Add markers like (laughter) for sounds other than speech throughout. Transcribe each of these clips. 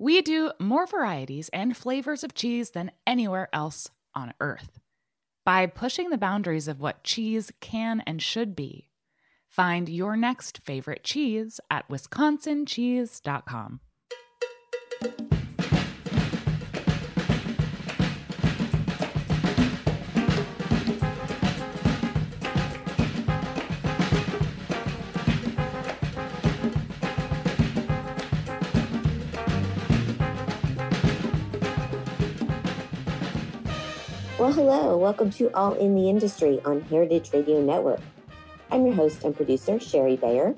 We do more varieties and flavors of cheese than anywhere else on earth. By pushing the boundaries of what cheese can and should be, find your next favorite cheese at wisconsincheese.com. Well, hello. Welcome to All in the Industry on Heritage Radio Network. I'm your host and producer, Shari Bayer,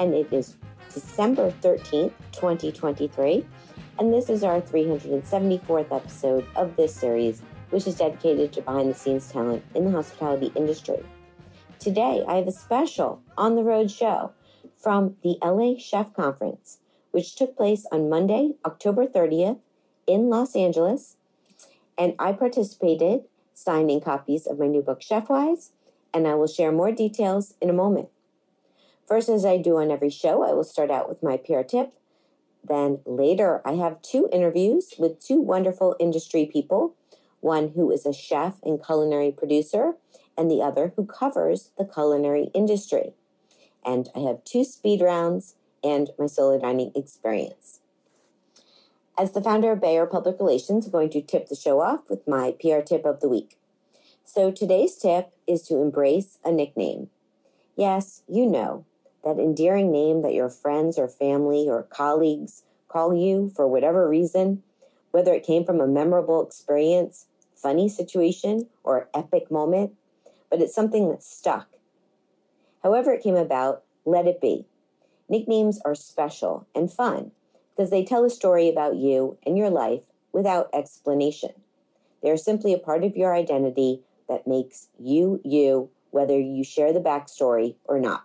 and it is December 13th, 2023, and this is our 374th episode of this series, which is dedicated to behind the scenes talent in the hospitality industry. Today, I have a special on the road show from the LA Chef Conference, which took place on Monday, October 30th in Los Angeles and I participated signing copies of my new book, Chefwise, and I will share more details in a moment. First, as I do on every show, I will start out with my PR tip. Then later, I have two interviews with two wonderful industry people one who is a chef and culinary producer, and the other who covers the culinary industry. And I have two speed rounds and my solo dining experience. As the founder of Bayer Public Relations, I'm going to tip the show off with my PR tip of the week. So today's tip is to embrace a nickname. Yes, you know, that endearing name that your friends or family or colleagues call you for whatever reason, whether it came from a memorable experience, funny situation, or epic moment, but it's something that stuck. However, it came about, let it be. Nicknames are special and fun because they tell a story about you and your life without explanation. They are simply a part of your identity that makes you you, whether you share the backstory or not.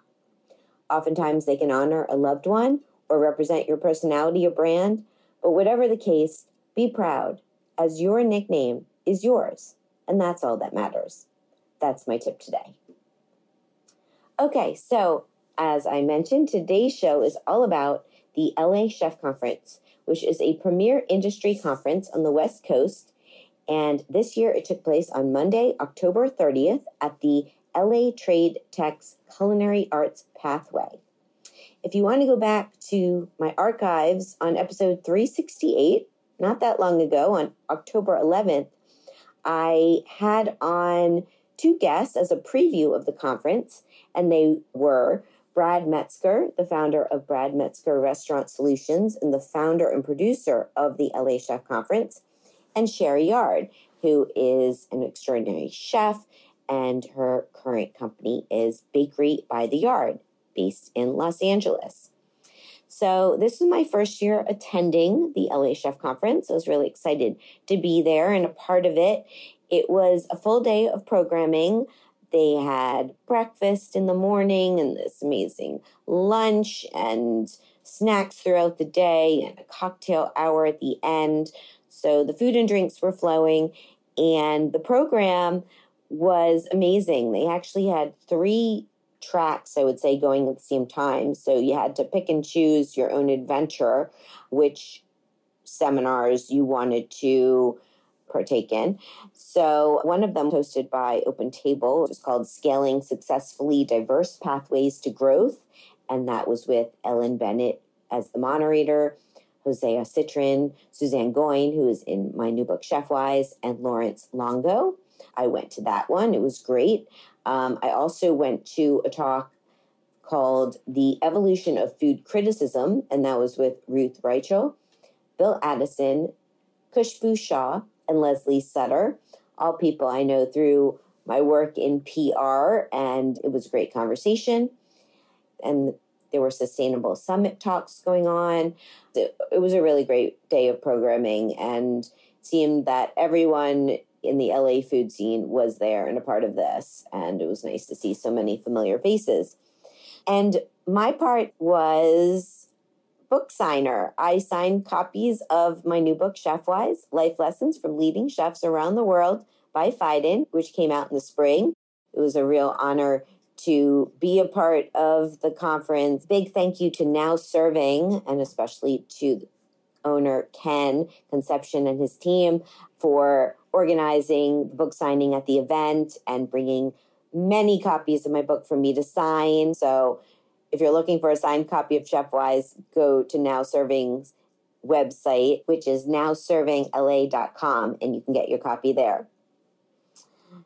Oftentimes, they can honor a loved one or represent your personality or brand, but whatever the case, be proud, as your nickname is yours, and that's all that matters. That's my tip today. Okay, so as I mentioned, today's show is all about the LA Chef Conference, which is a premier industry conference on the West Coast. And this year it took place on Monday, October 30th at the LA Trade Tech's Culinary Arts Pathway. If you want to go back to my archives on episode 368, not that long ago, on October 11th, I had on two guests as a preview of the conference, and they were Brad Metzger, the founder of Brad Metzger Restaurant Solutions and the founder and producer of the LA Chef Conference, and Sherry Yard, who is an extraordinary chef, and her current company is Bakery by the Yard, based in Los Angeles. So, this is my first year attending the LA Chef Conference. I was really excited to be there and a part of it. It was a full day of programming. They had breakfast in the morning and this amazing lunch and snacks throughout the day and a cocktail hour at the end. So the food and drinks were flowing, and the program was amazing. They actually had three tracks, I would say, going at the same time. So you had to pick and choose your own adventure, which seminars you wanted to partake in. So one of them hosted by Open Table is called Scaling Successfully Diverse Pathways to Growth. And that was with Ellen Bennett as the moderator, Josiah Citrin, Suzanne Goin, who is in my new book Chefwise, and Lawrence Longo. I went to that one. It was great. Um, I also went to a talk called The Evolution of Food Criticism, and that was with Ruth Reichl, Bill Addison, Khushbu Shah, and Lesley Suter, all people I know through my work in PR, and it was a great conversation. And there were sustainable summit talks going on. It, was a really great day of programming, and seemed that everyone in the LA food scene was there and a part of this. And it was nice to see so many familiar faces. And my part was book signer. I signed copies of my new book, Chefwise Life Lessons from Leading Chefs Around the World by Phaidon, which came out in the spring. It was a real honor to be a part of the conference. Big thank you to Now Serving and especially to owner Ken Concepcion and his team for organizing the book signing at the event and bringing many copies of my book for me to sign. So if you're looking for a signed copy of Chefwise, go to Now Serving's website, which is nowservingla.com, and you can get your copy there.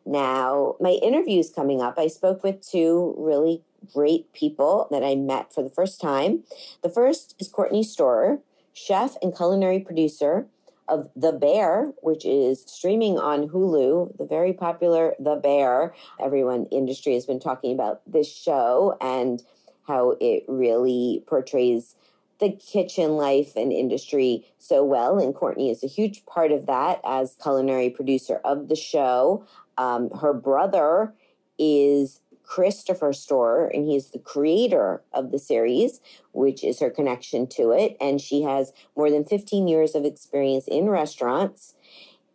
Now, my interview is coming up. I spoke with two really great people that I met for the first time. The first is Courtney Storer, chef and culinary producer of The Bear, which is streaming on Hulu, the very popular The Bear. Everyone industry has been talking about this show and how it really portrays the kitchen life and industry so well. And Courtney is a huge part of that as culinary producer of the show. Um, her brother is Christopher Storer, and he's the creator of the series, which is her connection to it. And she has more than 15 years of experience in restaurants.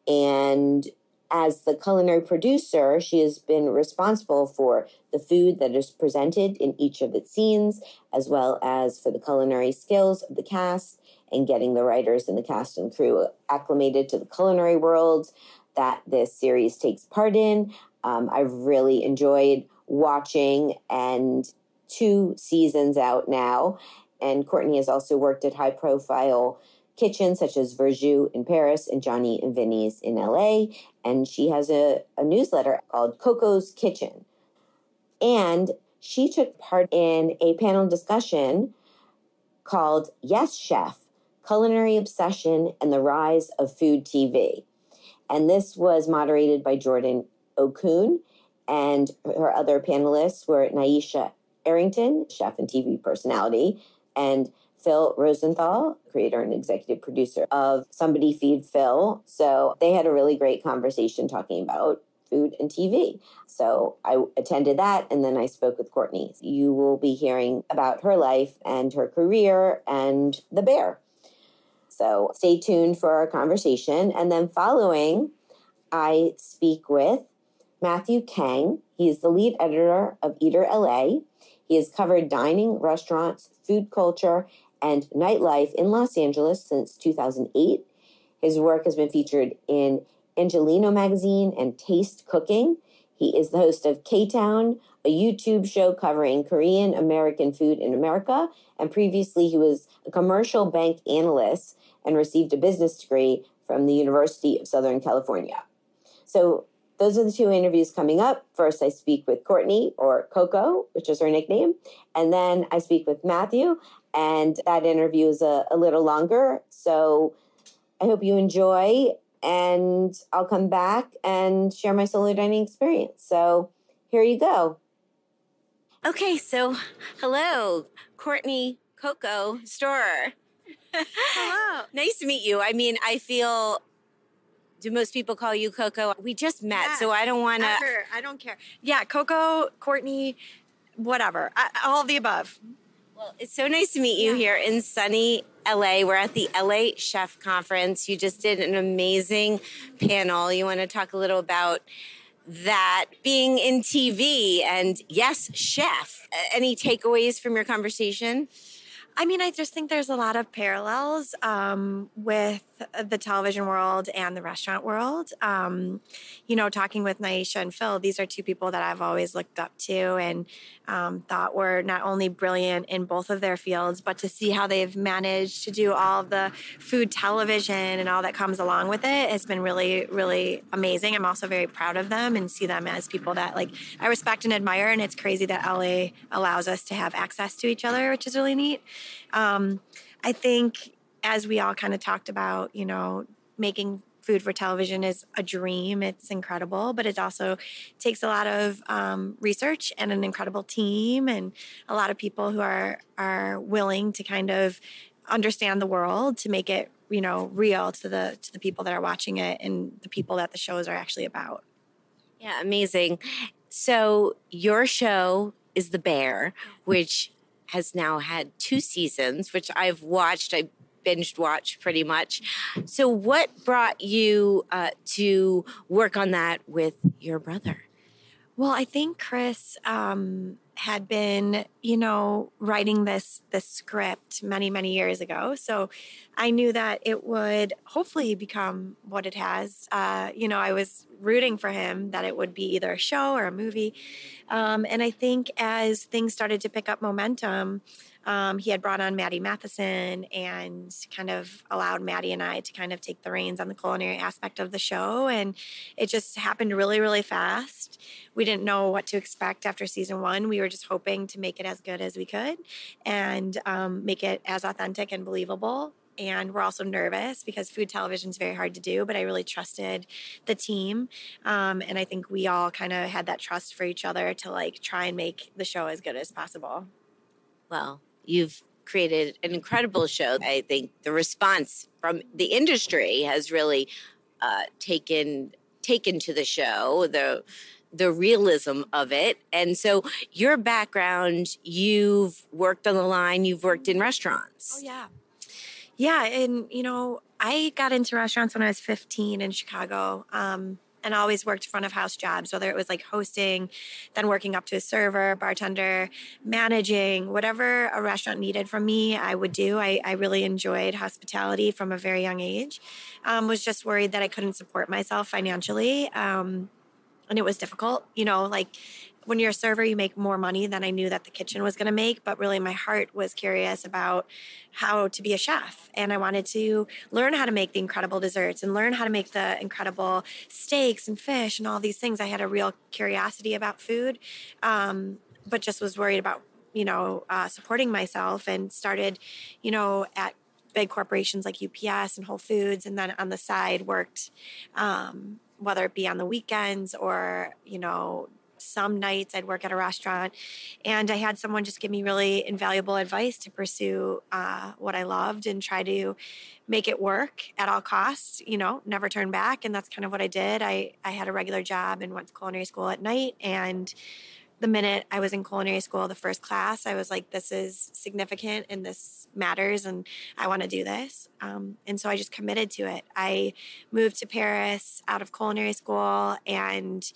And as the culinary producer, she has been responsible for the food that is presented in each of its scenes, as well as for the culinary skills of the cast and getting the writers and the cast and crew acclimated to the culinary world that this series takes part in. Um, I've really enjoyed watching and two seasons out now. And Courtney has also worked at high profile kitchens such as Verjus in Paris and Johnny and Vinny's in LA. And she has a, a newsletter called Coco's Kitchen. And she took part in a panel discussion called Yes Chef Culinary Obsession and the Rise of Food TV. And this was moderated by Jordan Okun and her other panelists were Nyesha Arrington, chef and TV personality, and Phil Rosenthal, creator and executive producer of Somebody Feed Phil. So they had a really great conversation talking about food and TV. So I attended that and then I spoke with Courtney. You will be hearing about her life and her career and the bear. So stay tuned for our conversation. And then following, I speak with Matthew Kang. He is the lead editor of Eater LA. He has covered dining, restaurants, food culture, and nightlife in Los Angeles since 2008. His work has been featured in Angeleno Magazine and Taste Cooking. He is the host of K Town, a YouTube show covering Korean American food in America. And previously, he was a commercial bank analyst and received a business degree from the University of Southern California. So, those are the two interviews coming up. First, I speak with Courtney or Coco, which is her nickname. And then I speak with Matthew, and that interview is a, a little longer. So I hope you enjoy, and I'll come back and share my solo dining experience. So here you go. Okay, so hello, Courtney Coco Storer. (laughs) Hello. nice to meet you. I mean, I feel do most people call you Coco? We just met, yes. so I don't want to. I don't care. Yeah, Coco, Courtney, whatever, I, all the above. Well, it's so nice to meet you yeah. here in sunny LA. We're at the LA Chef Conference. You just did an amazing panel. You want to talk a little about that being in TV and yes, chef. Any takeaways from your conversation? I mean, I just think there's a lot of parallels um, with the television world and the restaurant world. Um, you know, talking with Nyesha and Phil, these are two people that I've always looked up to and um, thought were not only brilliant in both of their fields, but to see how they've managed to do all of the food television and all that comes along with it has been really, really amazing. I'm also very proud of them and see them as people that like I respect and admire. And it's crazy that LA allows us to have access to each other, which is really neat. Um, I think as we all kind of talked about, you know, making food for television is a dream. It's incredible, but it also takes a lot of um, research and an incredible team and a lot of people who are are willing to kind of understand the world to make it you know real to the to the people that are watching it and the people that the shows are actually about. Yeah, amazing. So your show is The Bear, which has now had two seasons, which I've watched. I binged watched pretty much. So, what brought you uh, to work on that with your brother? Well, I think Chris um, had been, you know, writing this this script many many years ago. So I knew that it would hopefully become what it has. Uh, you know, I was rooting for him that it would be either a show or a movie. Um, and I think as things started to pick up momentum, um, he had brought on Matty Matheson and kind of allowed Matty and I to kind of take the reins on the culinary aspect of the show. And it just happened really, really fast. We didn't know what to expect after season one. We were just hoping to make it as good as we could and um, make it as authentic and believable and we're also nervous because food television is very hard to do but i really trusted the team um, and i think we all kind of had that trust for each other to like try and make the show as good as possible well You've created an incredible show. I think the response from the industry has really uh, taken taken to the show the the realism of it. And so your background, you've worked on the line, you've worked in restaurants. Oh yeah. Yeah, and you know, I got into restaurants when I was 15 in Chicago. Um, and always worked front of house jobs, whether it was like hosting, then working up to a server, bartender, managing, whatever a restaurant needed from me, I would do. I, I really enjoyed hospitality from a very young age. Um, was just worried that I couldn't support myself financially. Um, and it was difficult, you know, like when you're a server, you make more money than I knew that the kitchen was going to make. But really, my heart was curious about how to be a chef. And I wanted to learn how to make the incredible desserts and learn how to make the incredible steaks and fish and all these things. I had a real curiosity about food, um, but just was worried about, you know, uh, supporting myself and started, you know, at big corporations like UPS and Whole Foods. And then on the side worked, um, whether it be on the weekends or, you know, some nights I'd work at a restaurant, and I had someone just give me really invaluable advice to pursue uh, what I loved and try to make it work at all costs. You know, never turn back, and that's kind of what I did. I I had a regular job and went to culinary school at night, and the minute I was in culinary school, the first class, I was like, this is significant and this matters and I want to do this. Um, and so I just committed to it. I moved to Paris out of culinary school and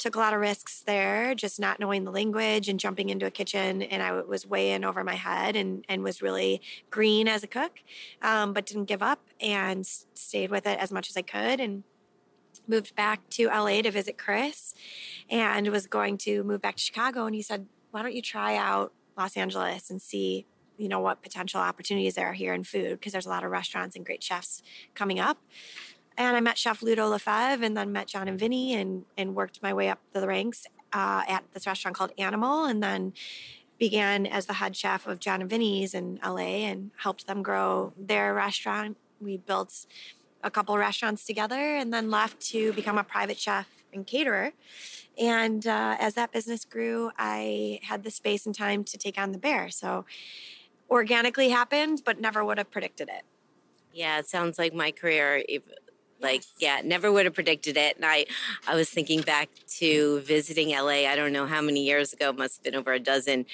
took a lot of risks there, just not knowing the language and jumping into a kitchen. And I was way in over my head and, and was really green as a cook, um, but didn't give up and stayed with it as much as I could. And moved back to LA to visit Chris and was going to move back to Chicago. And he said, Why don't you try out Los Angeles and see you know what potential opportunities there are here in food because there's a lot of restaurants and great chefs coming up and I met Chef Ludo Lefebvre and then met Jon and Vinny and, and worked my way up the ranks uh, at this restaurant called Animal. And then began as the head chef of Jon and Vinny's in LA and helped them grow their restaurant. We built a couple restaurants together and then left to become a private chef and caterer. And uh, as that business grew, I had the space and time to take on the bear. So organically happened, but never would have predicted it. Yeah, it sounds like my career like, yeah, never would have predicted it. And I, I was thinking back to visiting LA. I don't know how many years ago, must have been over a dozen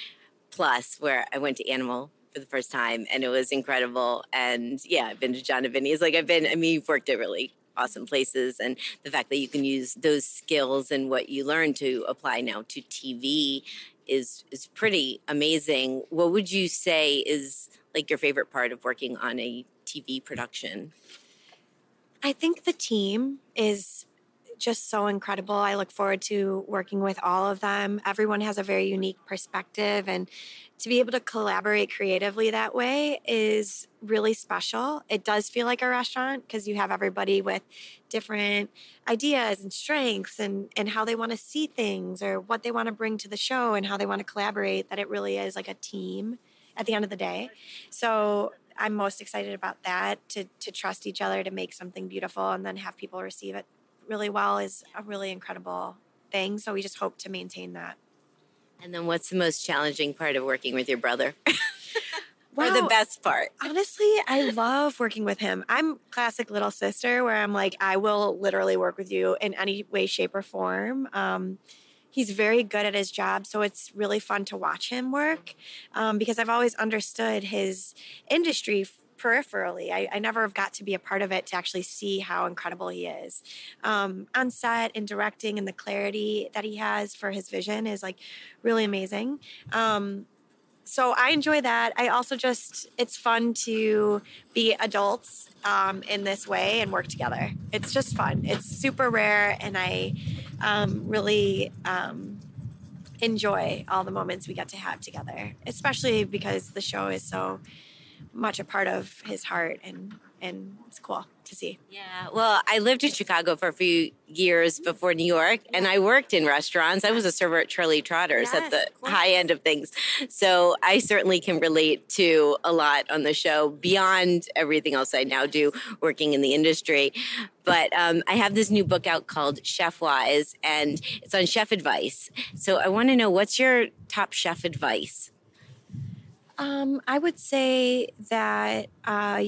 plus, where I went to Animal for the first time, and it was incredible. And yeah, I've been to Jon and Vinny's. Like I've been. I mean, you've worked at really awesome places, and the fact that you can use those skills and what you learn to apply now to TV is is pretty amazing. What would you say is like your favorite part of working on a TV production? I think the team is just so incredible. I look forward to working with all of them. Everyone has a very unique perspective, and to be able to collaborate creatively that way is really special. It does feel like a restaurant because you have everybody with different ideas and strengths and, and how they want to see things or what they want to bring to the show and how they want to collaborate, that it really is like a team at the end of the day. So I'm most excited about that to to trust each other to make something beautiful and then have people receive it really well is a really incredible thing. So we just hope to maintain that. And then what's the most challenging part of working with your brother? Wow. (laughs) or the best part? Honestly, I love working with him. I'm classic little sister where I'm like, I will literally work with you in any way, shape, or form. Um, he's very good at his job, so it's really fun to watch him work um, because I've always understood his industry peripherally. I, I, never have got to be a part of it to actually see how incredible he is um, on set and directing, and the clarity that he has for his vision is like really amazing. Um, so I enjoy that. I also just it's fun to be adults um, in this way and work together. It's just fun. It's super rare, and I um, really um, enjoy all the moments we get to have together, especially because the show is so much a part of his heart and and it's cool to see. Yeah. Well, I lived in Chicago for a few years before New York and I worked in restaurants. I was a server at Charlie Trotter's yes, at the high end of things. So I certainly can relate to a lot on the show beyond everything else I now do working in the industry. But um, I have this new book out called Chefwise and it's on chef advice. So I want to know what's your top chef advice? Um, I would say that, uh,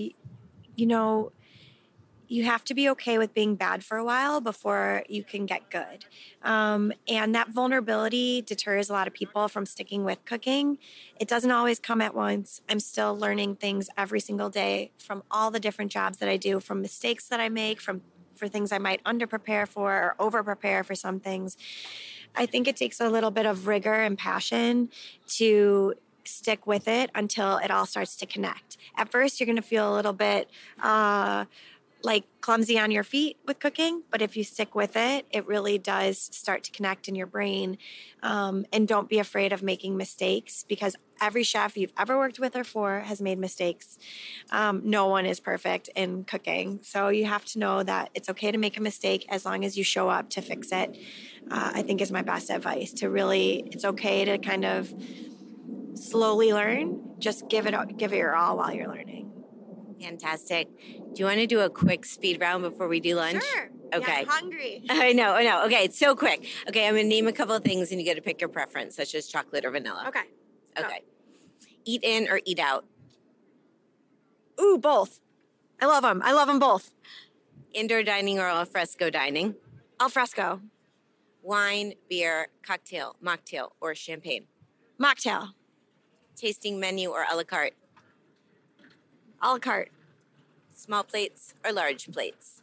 you know, you have to be okay with being bad for a while before you can get good. Um, and that vulnerability deters a lot of people from sticking with cooking. It doesn't always come at once. I'm still learning things every single day from all the different jobs that I do, from mistakes that I make, from for things I might under prepare for or over prepare for some things. I think it takes a little bit of rigor and passion to stick with it until it all starts to connect. At first, you're going to feel a little bit uh, like clumsy on your feet with cooking, but if you stick with it, it really does start to connect in your brain. Um, and don't be afraid of making mistakes because every chef you've ever worked with or for has made mistakes. Um, no one is perfect in cooking. So you have to know that it's okay to make a mistake as long as you show up to fix it. Uh, I think is my best advice to really, it's okay to kind of slowly learn. Just give it give it your all while you're learning. Fantastic. Do you want to do a quick speed round before we do lunch? Sure. Okay. Yeah, I'm hungry. (laughs) I know, I know. Okay, it's so quick. Okay, I'm gonna name a couple of things and you get to pick your preference, such as chocolate or vanilla. Okay. go. Okay. Eat in or eat out? Ooh, both. I love them. I love them both. Indoor dining or al fresco dining? Al fresco, Wine, beer, cocktail, mocktail, or champagne? mocktail, Tasting menu or a la carte? a la carte, Small plates or large plates?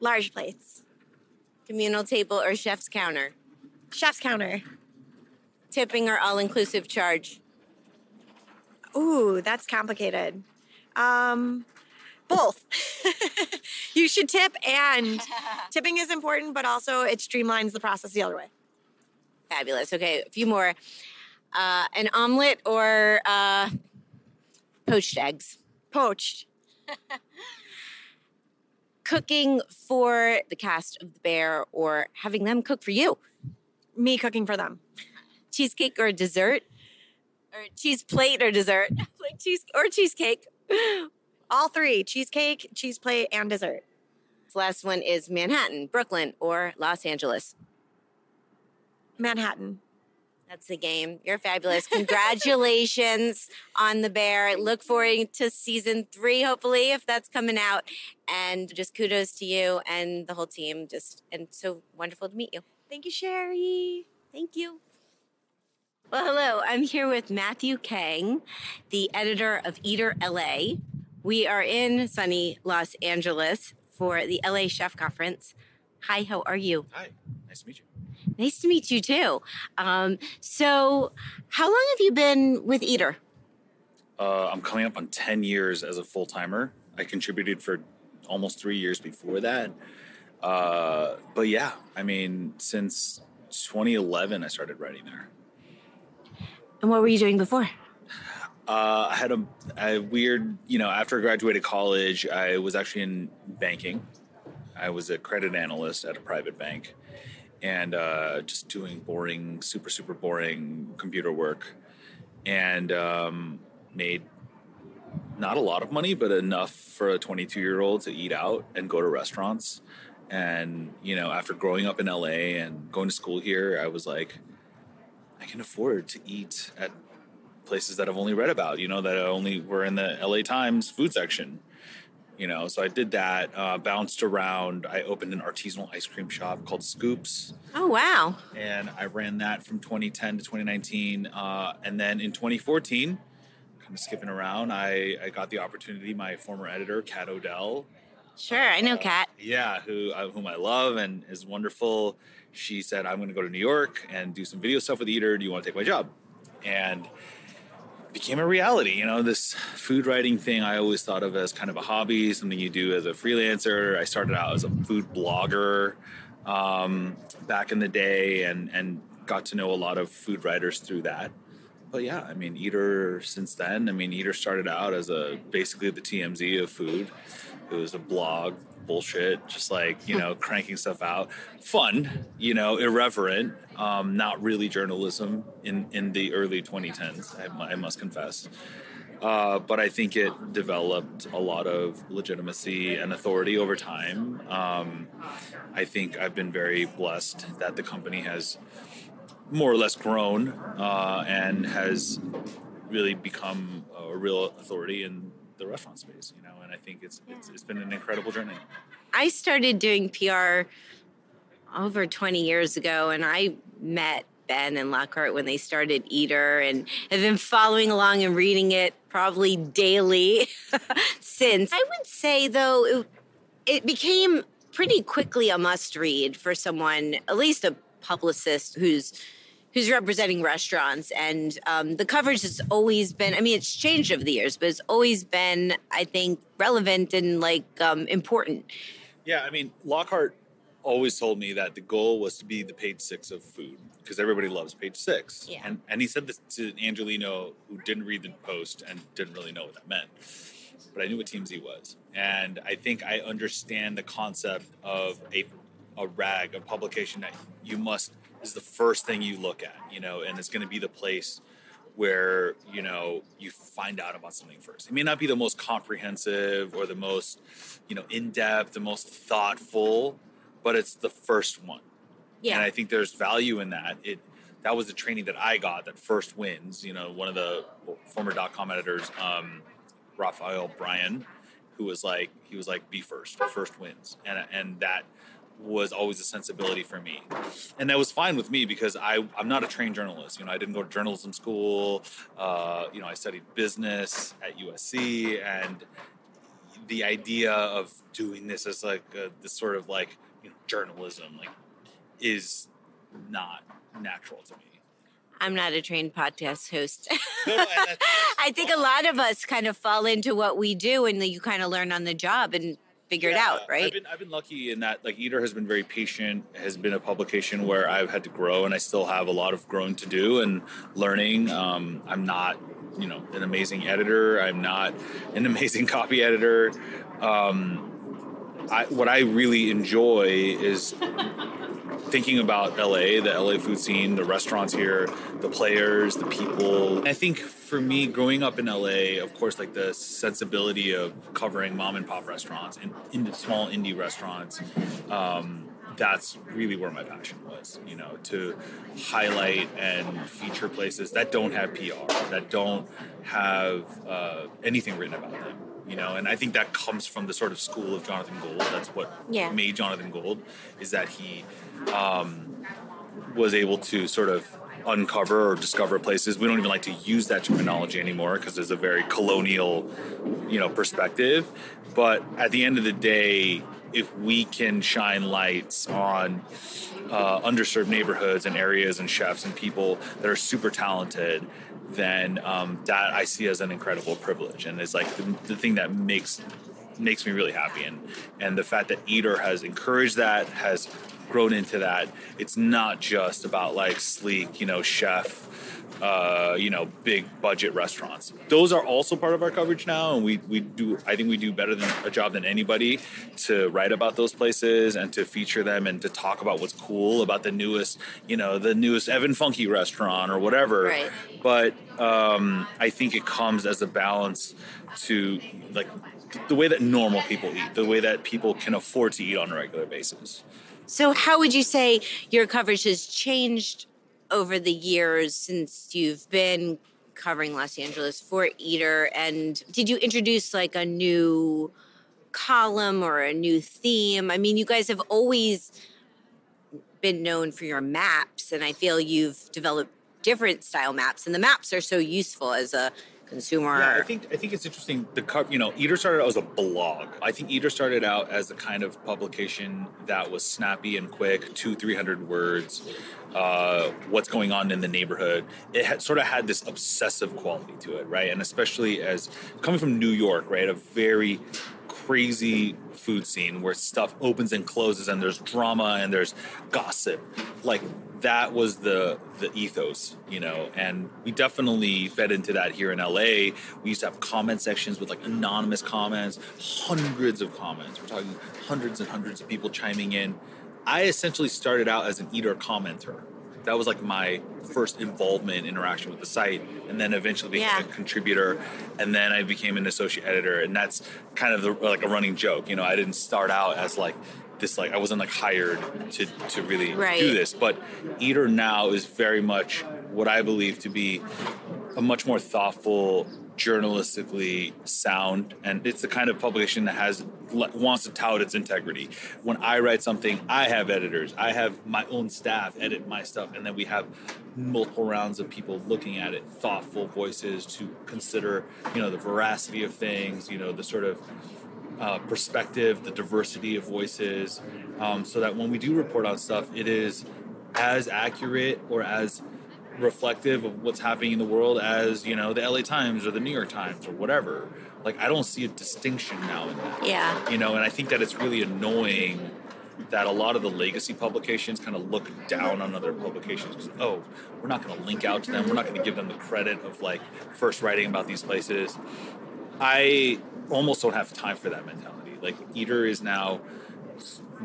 large plates, Communal table or chef's counter? chef's counter. Tipping or all inclusive charge? Ooh, that's complicated. Um, both. (laughs) you should tip, and (laughs) tipping is important, but also it streamlines the process the other way. Fabulous. Okay, a few more. Uh, an omelet or uh, poached eggs? Poached, (laughs) Cooking for the cast of The Bear or having them cook for you? me cooking for them. Cheesecake or dessert? Or cheese plate or dessert? (laughs) like cheese or cheesecake. (laughs) All three: cheesecake, cheese plate, and dessert. This last one is Manhattan, Brooklyn, or Los Angeles. Manhattan. That's the game. You're fabulous. Congratulations on the bear. Look forward to season three, hopefully, if that's coming out. And just kudos to you and the whole team. Just and so wonderful to meet you. Thank you, Shari. Thank you. Well, hello. I'm here with Matthew Kang, the editor of Eater LA. We are in sunny Los Angeles for the LA Chef Conference. Hi, how are you? Hi, nice to meet you. Nice to meet you too. Um, so, how long have you been with Eater? Uh, I'm coming up on 10 years as a full timer. I contributed for almost three years before that. Uh, but yeah, I mean, since 2011, I started writing there. And what were you doing before? Uh, I had a, a weird, you know, after I graduated college, I was actually in banking. I was a credit analyst at a private bank and uh, just doing boring, super, super boring computer work. And um, made not a lot of money, but enough for a 22 year old to eat out and go to restaurants. And, you know, after growing up in LA and going to school here, I was like, I can afford to eat at places that I've only read about, you know, that only were in the LA Times food section. You know, so I did that, uh, bounced around. I opened an artisanal ice cream shop called Scoops. Oh, wow. And I ran that from 2010 to 2019. Uh, and then in 2014, kind of skipping around, I, I got the opportunity. My former editor, Kat Odell, Sure, I know Kat. yeah, who uh, whom I love and is wonderful. She said, "I'm going to go to New York and do some video stuff with Eater. Do you want to take my job?" And became a reality. You know, this food writing thing I always thought of as kind of a hobby, something you do as a freelancer. I started out as a food blogger um, back in the day, and and got to know a lot of food writers through that. But yeah, I mean, Eater since then. I mean, Eater started out as a basically the TMZ of food. It was a blog, bullshit, just like you know, (laughs) cranking stuff out, fun, you know, irreverent, um, not really journalism in in the early 2010s. I, I must confess. Uh, but I think it developed a lot of legitimacy and authority over time. Um, I think I've been very blessed that the company has more or less grown uh, and has really become a real authority in the restaurant space. You know, and I think it's it's, it's been an incredible journey. I started doing PR over 20 years ago, and I met Ben and Lockhart when they started Eater, and have been following along and reading it probably daily (laughs) since. I would say, though, it, it became pretty quickly a must read for someone, at least a publicist who's who's representing restaurants and um, the coverage has always been i mean it's changed over the years but it's always been i think relevant and like um, important Yeah, I mean, Lockhart always told me that the goal was to be the page six of food because everybody loves page six. Yeah. And and he said this to Angelino, who didn't read the post and didn't really know what that meant. But I knew what TMZ was. And I think I understand the concept of a a rag, a publication that you must is the first thing you look at, you know, and it's gonna be the place where you know you find out about something first. It may not be the most comprehensive or the most you know in depth, the most thoughtful, but it's the first one. yeah And I think there's value in that. It that was the training that I got that first wins. You know, one of the former dot com editors, um, Raphael Brion, who was like he was like be first, first wins, and and that was always a sensibility for me, and that was fine with me because I I'm not a trained journalist. You know, I didn't go to journalism school. Uh, you know, I studied business at USC, and the idea of doing this as like a, this sort of like you know journalism like is not natural to me. i'm not a trained podcast host No, no, and (laughs) that's- i think a lot of us kind of fall into what we do and you kind of learn on the job and figure it out right I've been, I've been lucky in that like Eater has been very patient, has been a publication where I've had to grow and I still have a lot of growing to do and learning. Um, I'm not, you know, an amazing editor. I'm not an (laughs) amazing copy editor. Um, I, what I really enjoy is thinking about LA, the LA food scene, the restaurants here, the players, the people. I think for me, growing up in LA, of course, like the sensibility of covering mom and pop restaurants and in small indie restaurants, um, that's really where my passion was, you know, to highlight and feature places that don't have PR, that don't have uh, anything written about them. You know, and I think that comes from the sort of school of Jonathan Gold. That's what Yeah. made Jonathan Gold is that he um, was able to sort of uncover or discover places. We don't even like to use that terminology anymore because there's a very colonial, you know, perspective. But at the end of the day, if we can shine lights on uh, underserved neighborhoods and areas and chefs and people that are super talented, then um, that I see as an incredible privilege, and it's like the, the thing that makes makes me really happy. And and the fact that Eater has encouraged that has grown into that. It's not just about like sleek, you know, chef uh, you know, big budget restaurants. Those are also part of our coverage now, and we we do. I think we do better than a job than anybody to write about those places and to feature them and to talk about what's cool about the newest, you know, the newest Evan Funke restaurant or whatever. Right. But um, I think it comes as a balance to like the way that normal people eat, the way that people can afford to eat on a regular basis. So, how would you say your coverage has changed over the years since you've been covering Los Angeles for Eater? And did you introduce like a new column or a new theme? I mean, you guys have always been known for your maps, and I feel you've developed different style maps, and the maps are so useful as a consumer. Yeah, I think I think it's interesting. The cover, you know, Eater started out as a blog. I think Eater started out as a kind of publication that was snappy and quick, two three hundred words. Uh, what's going on in the neighborhood? It had, sort of had this obsessive quality to it, right? And especially as coming from New York, right, a very crazy food scene where stuff opens and closes and there's drama and there's gossip like that was the the ethos you know and we definitely fed into that here in la we used to have comment sections with like anonymous comments hundreds of comments. We're talking hundreds and hundreds of people chiming in. I essentially started out as an eater commenter. That was like my first involvement interaction with the site and then eventually became Yeah. a contributor and then i became an associate editor and that's kind of the, like a running joke you know? I didn't start out as like this like i wasn't like hired to to really Right. do this but eater now is very much what i believe to be a much more thoughtful journalistically sound and it's the kind of publication that has wants to tout its integrity when i write something i have editors i have my own staff edit my stuff and then we have multiple rounds of people looking at it thoughtful voices to consider you know the veracity of things you know the sort of uh, perspective, the diversity of voices, um, so that when we do report on stuff, it is as accurate or as reflective of what's happening in the world as you know the LA Times or the New York Times or whatever. Like I don't see a distinction now in that. Yeah. You know, and I think that it's really annoying that a lot of the legacy publications kind of look down on other publications because oh we're not going to link out to them we're not going to give them the credit of like first writing about these places i almost don't have time for that mentality like eater is now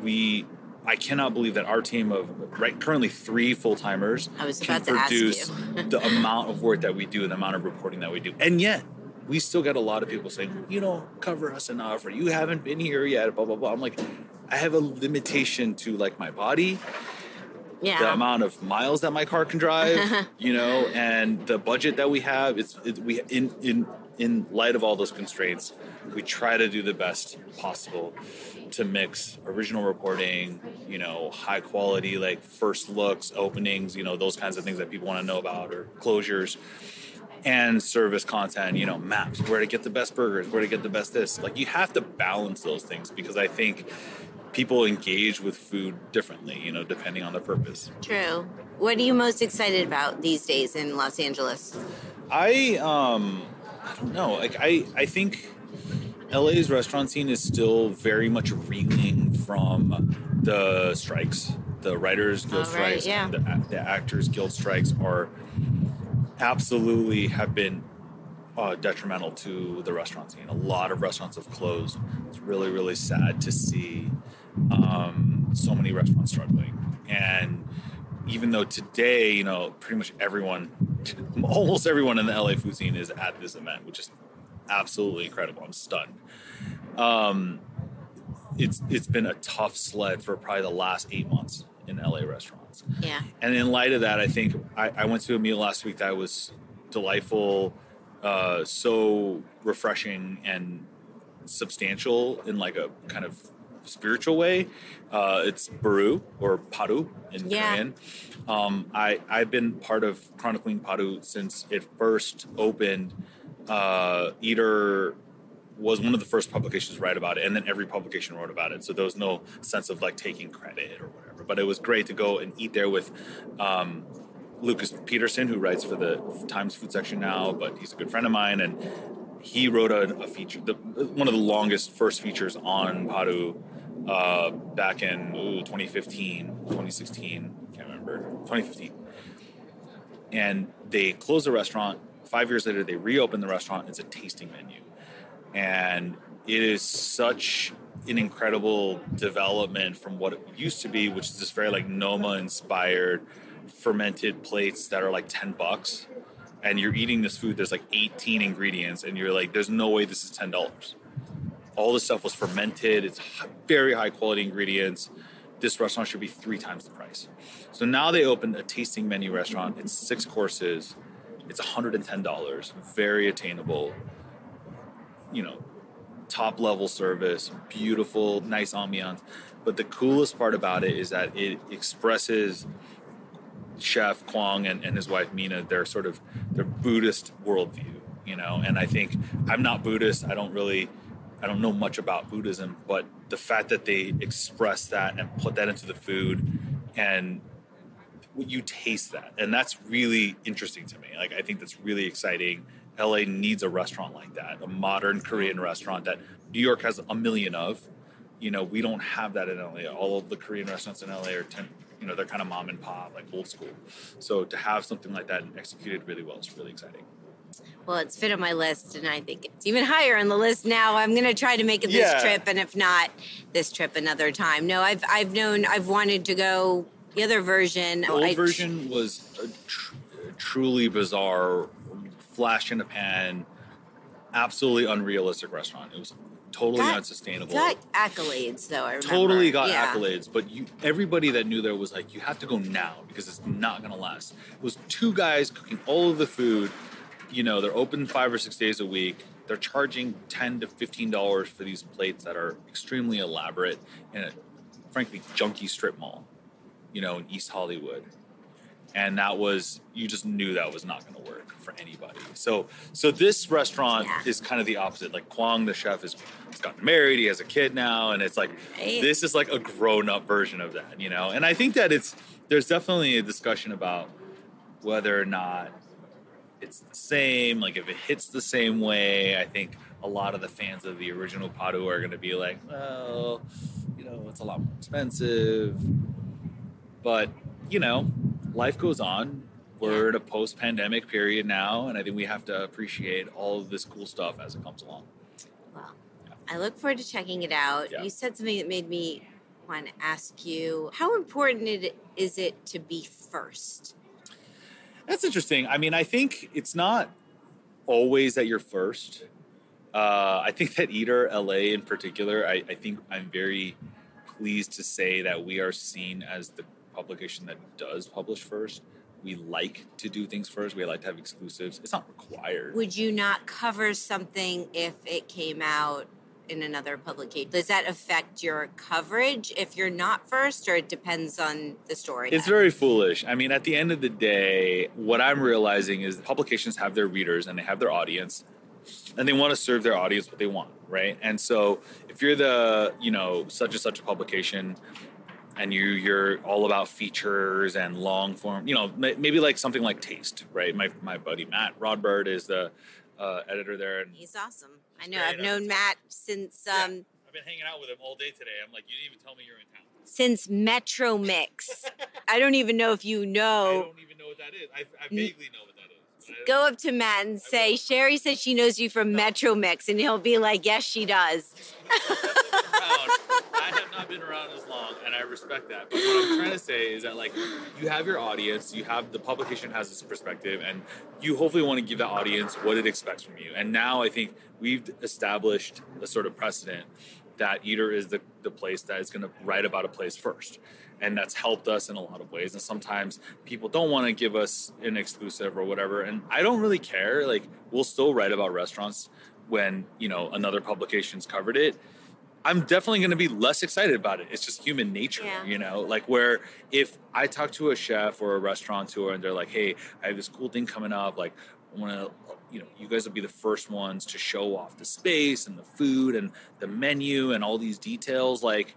we i cannot believe that our team of right currently three full-timers I was can about to ask produce you. (laughs) the amount of work that we do and the amount of reporting that we do and yet we still get a lot of people saying you don't cover us enough or you haven't been here yet blah blah blah i'm like i have a limitation to like my body Yeah. the amount of miles that my car can drive, (laughs) you know, and the budget that we have. It's it, we in in in light of all those constraints, we try to do the best possible to mix original reporting, you know, high quality like first looks, openings, you know, those kinds of things that people want to know about or closures. And service content, you know, maps, where to get the best burgers, where to get the best this. Like you have to balance those things because I think people engage with food differently, you know, depending on the purpose. True. What are you most excited about these days in Los Angeles? I um I don't know. Like I I think LA's restaurant scene is still very much reeling from the strikes. The writers guild right, strikes yeah. and the, the actors guild strikes are absolutely have been uh, detrimental to the restaurant scene. A lot of restaurants have closed. It's really, really sad to see um, so many restaurants struggling. And even though today, you know, pretty much everyone, (laughs) almost everyone in the LA food scene is at this event, which is absolutely incredible. I'm stunned. Um, it's it's been a tough sled for probably the last eight months in LA restaurants. Yeah. And in light of that, I think I, I went to a meal last week that was delightful, uh, so refreshing and substantial in like a kind of spiritual way. Uh, it's Baru or Paru in Yeah. Korean. Um, I I've been part of chronicling Paru since it first opened. Uh, Eater was one of the first publications to write about it, and then every publication wrote about it. So there was no sense of like taking credit or whatever. But it was great to go and eat there with um, Lucas Peterson, who writes for the Times food section now, but he's a good friend of mine, and he wrote a, a feature, the, one of the longest first features on Baroo uh, back in ooh, 2015, 2016, can't remember, 2015. And they closed the restaurant. Five years later, they reopened the restaurant. It's a tasting menu, and it is such an incredible development from what it used to be, which is this very like Noma inspired fermented plates that are like 10 bucks and you're eating this food there's like 18 ingredients and you're like there's no way this is $10 all this stuff was fermented. It's very high quality ingredients. This restaurant should be three times the price. So now they opened a tasting menu restaurant it's six courses. It's $110 very attainable. You know top level service beautiful nice ambiance. But the coolest part about it is that it expresses chef Kwong and, and his wife Mina their sort of their Buddhist worldview, you know. And I think I'm not Buddhist. I don't really I don't know much about Buddhism, but the fact that they express that and put that into the food and you taste that. And that's really interesting to me. Like I think that's really exciting. LA needs a restaurant like that, a modern Korean restaurant that New York has a million of. You know, we don't have that in LA. All of the Korean restaurants in LA are ten, you know, they're kind of mom and pop, like old school. So to have something like that executed really well is really exciting. Well, it's fit on my list, and I think it's even higher on the list now. I'm going to try to make it this Yeah. trip, and if not, this trip another time. No, I've I've known I've wanted to go the other version. The old I- version was a tr- truly bizarre, flash in a pan, absolutely unrealistic restaurant. It was totally Got- unsustainable. got accolades though. I remember. totally got Yeah. accolades, but you everybody that knew there was like, you have to go now because it's not gonna last. It was two guys cooking all of the food. You know, they're open five or six days a week. They're charging ten to fifteen dollars for these plates that are extremely elaborate in a frankly junky strip mall, you know, in East Hollywood. And that was you just knew that was not gonna work for anybody. So so this restaurant Yeah. is kind of the opposite. Like Kwong, the chef, is has gotten married, he has a kid now, and it's like Right. this is like a grown-up version of that, you know. And I think that it's there's definitely a discussion about whether or not it's the same, like if it hits the same way. I think a lot of the fans of the original Baroo are going to be like, well, you know, it's a lot more expensive. But you know, life goes on. We're in a post-pandemic period now, and I think we have to appreciate all of this cool stuff as it comes along. Well, I look forward to checking it out. Yeah. You said something that made me want to ask you how important it is it to be first? That's interesting. I mean, I think it's not always that you're first. Uh, I think that Eater LA in particular, I, I think I'm very pleased to say that we are seen as the publication that does publish first. We like to do things first. We like to have exclusives. It's not required. Would you not cover something if it came out in another publication? Does that affect your coverage if you're not first, or it depends on the story? It's very foolish. I mean, at the end of the day, what I'm realizing is publications have their readers and they have their audience, and they want to serve their audience what they want, right? And so, if you're the, you know, such and such a publication, and you you're all about features and long form, you know, ma- maybe like something like Taste, right? My my buddy Matt Rodbard is the uh, editor there, and He's awesome. I know. I've known Matt since Yeah. um, I've been hanging out with him all day today. I'm like, you didn't even tell me you're in town. since Metro Mix. (laughs) I don't even know if you know I don't even know what that is. I, I vaguely know what Go up to Matt and say, Shari says she knows you from Metro Mix, and he'll be like, Yes, she does. I have not been around as long, and I respect that. But what I'm trying to say is that, like, you have your audience, you have the publication has this perspective, and you hopefully want to give that audience what it expects from you. And now I think we've established a sort of precedent that Eater is the, the place that is going to write about a place first. And that's helped us in a lot of ways. And sometimes people don't want to give us an exclusive or whatever. And I don't really care. Like, we'll still write about restaurants when, you know, another publication's covered it I'm definitely going to be less excited about it. It's just human nature, Yeah. you know. Like where if I talk to a chef or a restaurateur and they're like, "Hey, I have this cool thing coming up. Like, I want to, you know, you guys will be the first ones to show off the space and the food and the menu and all these details." Like,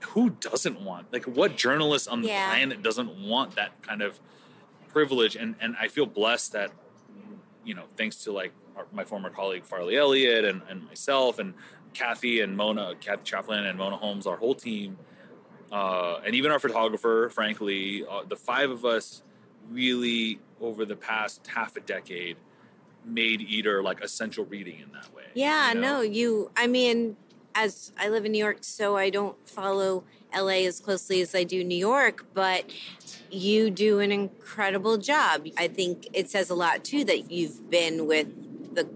who doesn't want? Like, what journalist on the Yeah. planet doesn't want that kind of privilege? And and I feel blessed that, you know, thanks to like our, my former colleague Farley Elliott and, and myself and Kathy and Mona, Cathy Chaplin and Mona Holmes, our whole team, uh, and even our photographer, frankly, uh, the five of us really over the past half a decade made Eater like essential reading in that way. Yeah, you know? no, you, I mean, as I live in New York, so I don't follow LA as closely as I do New York, but you do an incredible job. I think it says a lot too that you've been with the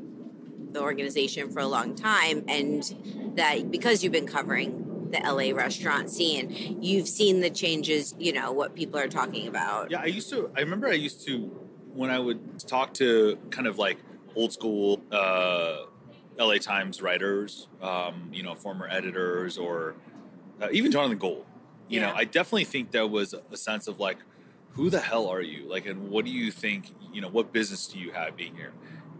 the organization for a long time and that because you've been covering the LA restaurant scene, you've seen the changes, you know, what people are talking about. Yeah, I used to. I remember I used to when I would talk to kind of like old school uh, LA Times writers, um, you know, former editors, or uh, even Jonathan Gold. You know, I definitely think there was a sense of like, who the hell are you? Like, and what do you think? You know, what business do you have being here?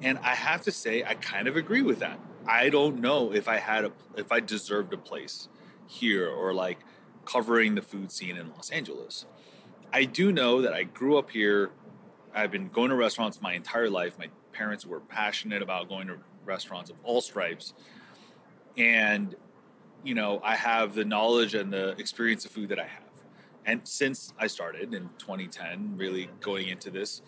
And I have to say, I kind of agree with that. I don't know if I had a, if I deserved a place here or like covering the food scene in Los Angeles. I do know that I grew up here. I've been going to restaurants my entire life. My parents were passionate about going to restaurants of all stripes. And, you know, I have the knowledge and the experience of food that I have. And since I started in 2010, really going into this,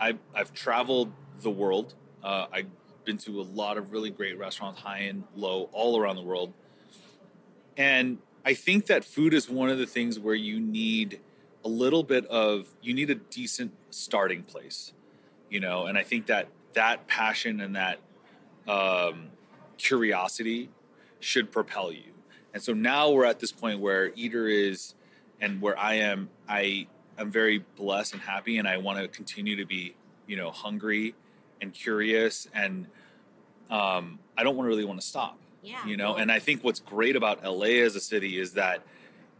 I've, I've traveled the world. Uh, I've been to a lot of really great restaurants, high and low, all around the world. And I think that food is one of the things where you need a little bit of you need a decent starting place, you know. And I think that that passion and that um, curiosity should propel you. And so now we're at this point where Eater is, and where I am, I am very blessed and happy, and I want to continue to be, you know, hungry and curious, and um, I don't want to really want to stop Yeah. you know and i think what's great about la as a city is that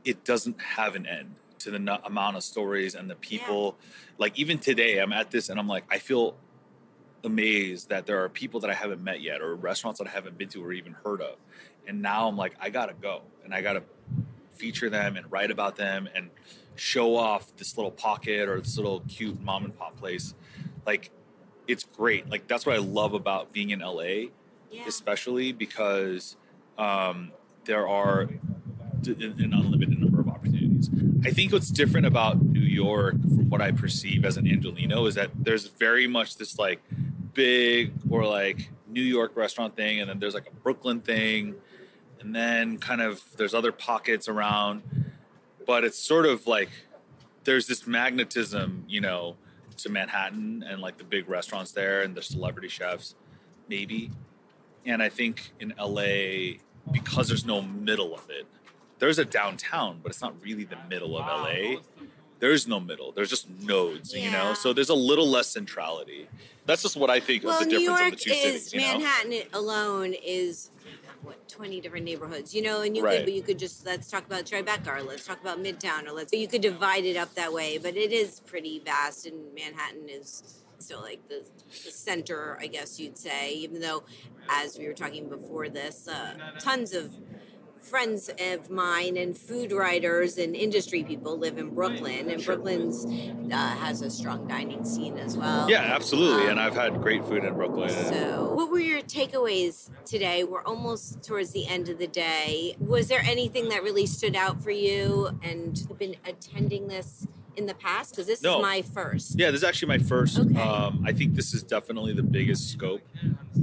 it doesn't have an end to the amount of stories and the people like even today i'm at this and i'm like i feel amazed that there are people that i haven't met yet or restaurants that i haven't been to or even heard of and now i'm like i gotta go and i gotta feature them and write about them and show off this little pocket or this little cute mom and pop place like it's great like that's what i love about being in la yeah. especially because um, there are an unlimited number of opportunities. I think what's different about New York, from what I perceive as an Angeleno, is that there's very much this like big or like New York restaurant thing, and then there's like a Brooklyn thing, and then kind of there's other pockets around, but it's sort of like there's this magnetism, you know, to Manhattan and like the big restaurants there and the celebrity chefs, maybe. And I think in LA, because there's no middle of it, there's a downtown, but it's not really the middle of LA. There's no middle. There's just nodes, you know. So there's a little less centrality. That's just what I think well, of the New difference York of the two is cities. You know, Manhattan alone is what twenty different neighborhoods, you know, and you Right. could, you could just let's talk about Tribeca or let's talk about Midtown or let's you could divide it up that way, but it is pretty vast, and Manhattan is still like the, the center, I guess you'd say, even though, as we were talking before this, uh, tons of friends of mine and food writers and industry people live in Brooklyn, and Brooklyn's uh, has a strong dining scene as well. yeah, absolutely. Um, and I've had great food in Brooklyn. So, what were your takeaways today? We're almost towards the end of the day. Was there anything that really stood out for you? And you've been attending this in the past because this No. is my first. Yeah, this is actually my first. Okay. Um, I think this is definitely the biggest scope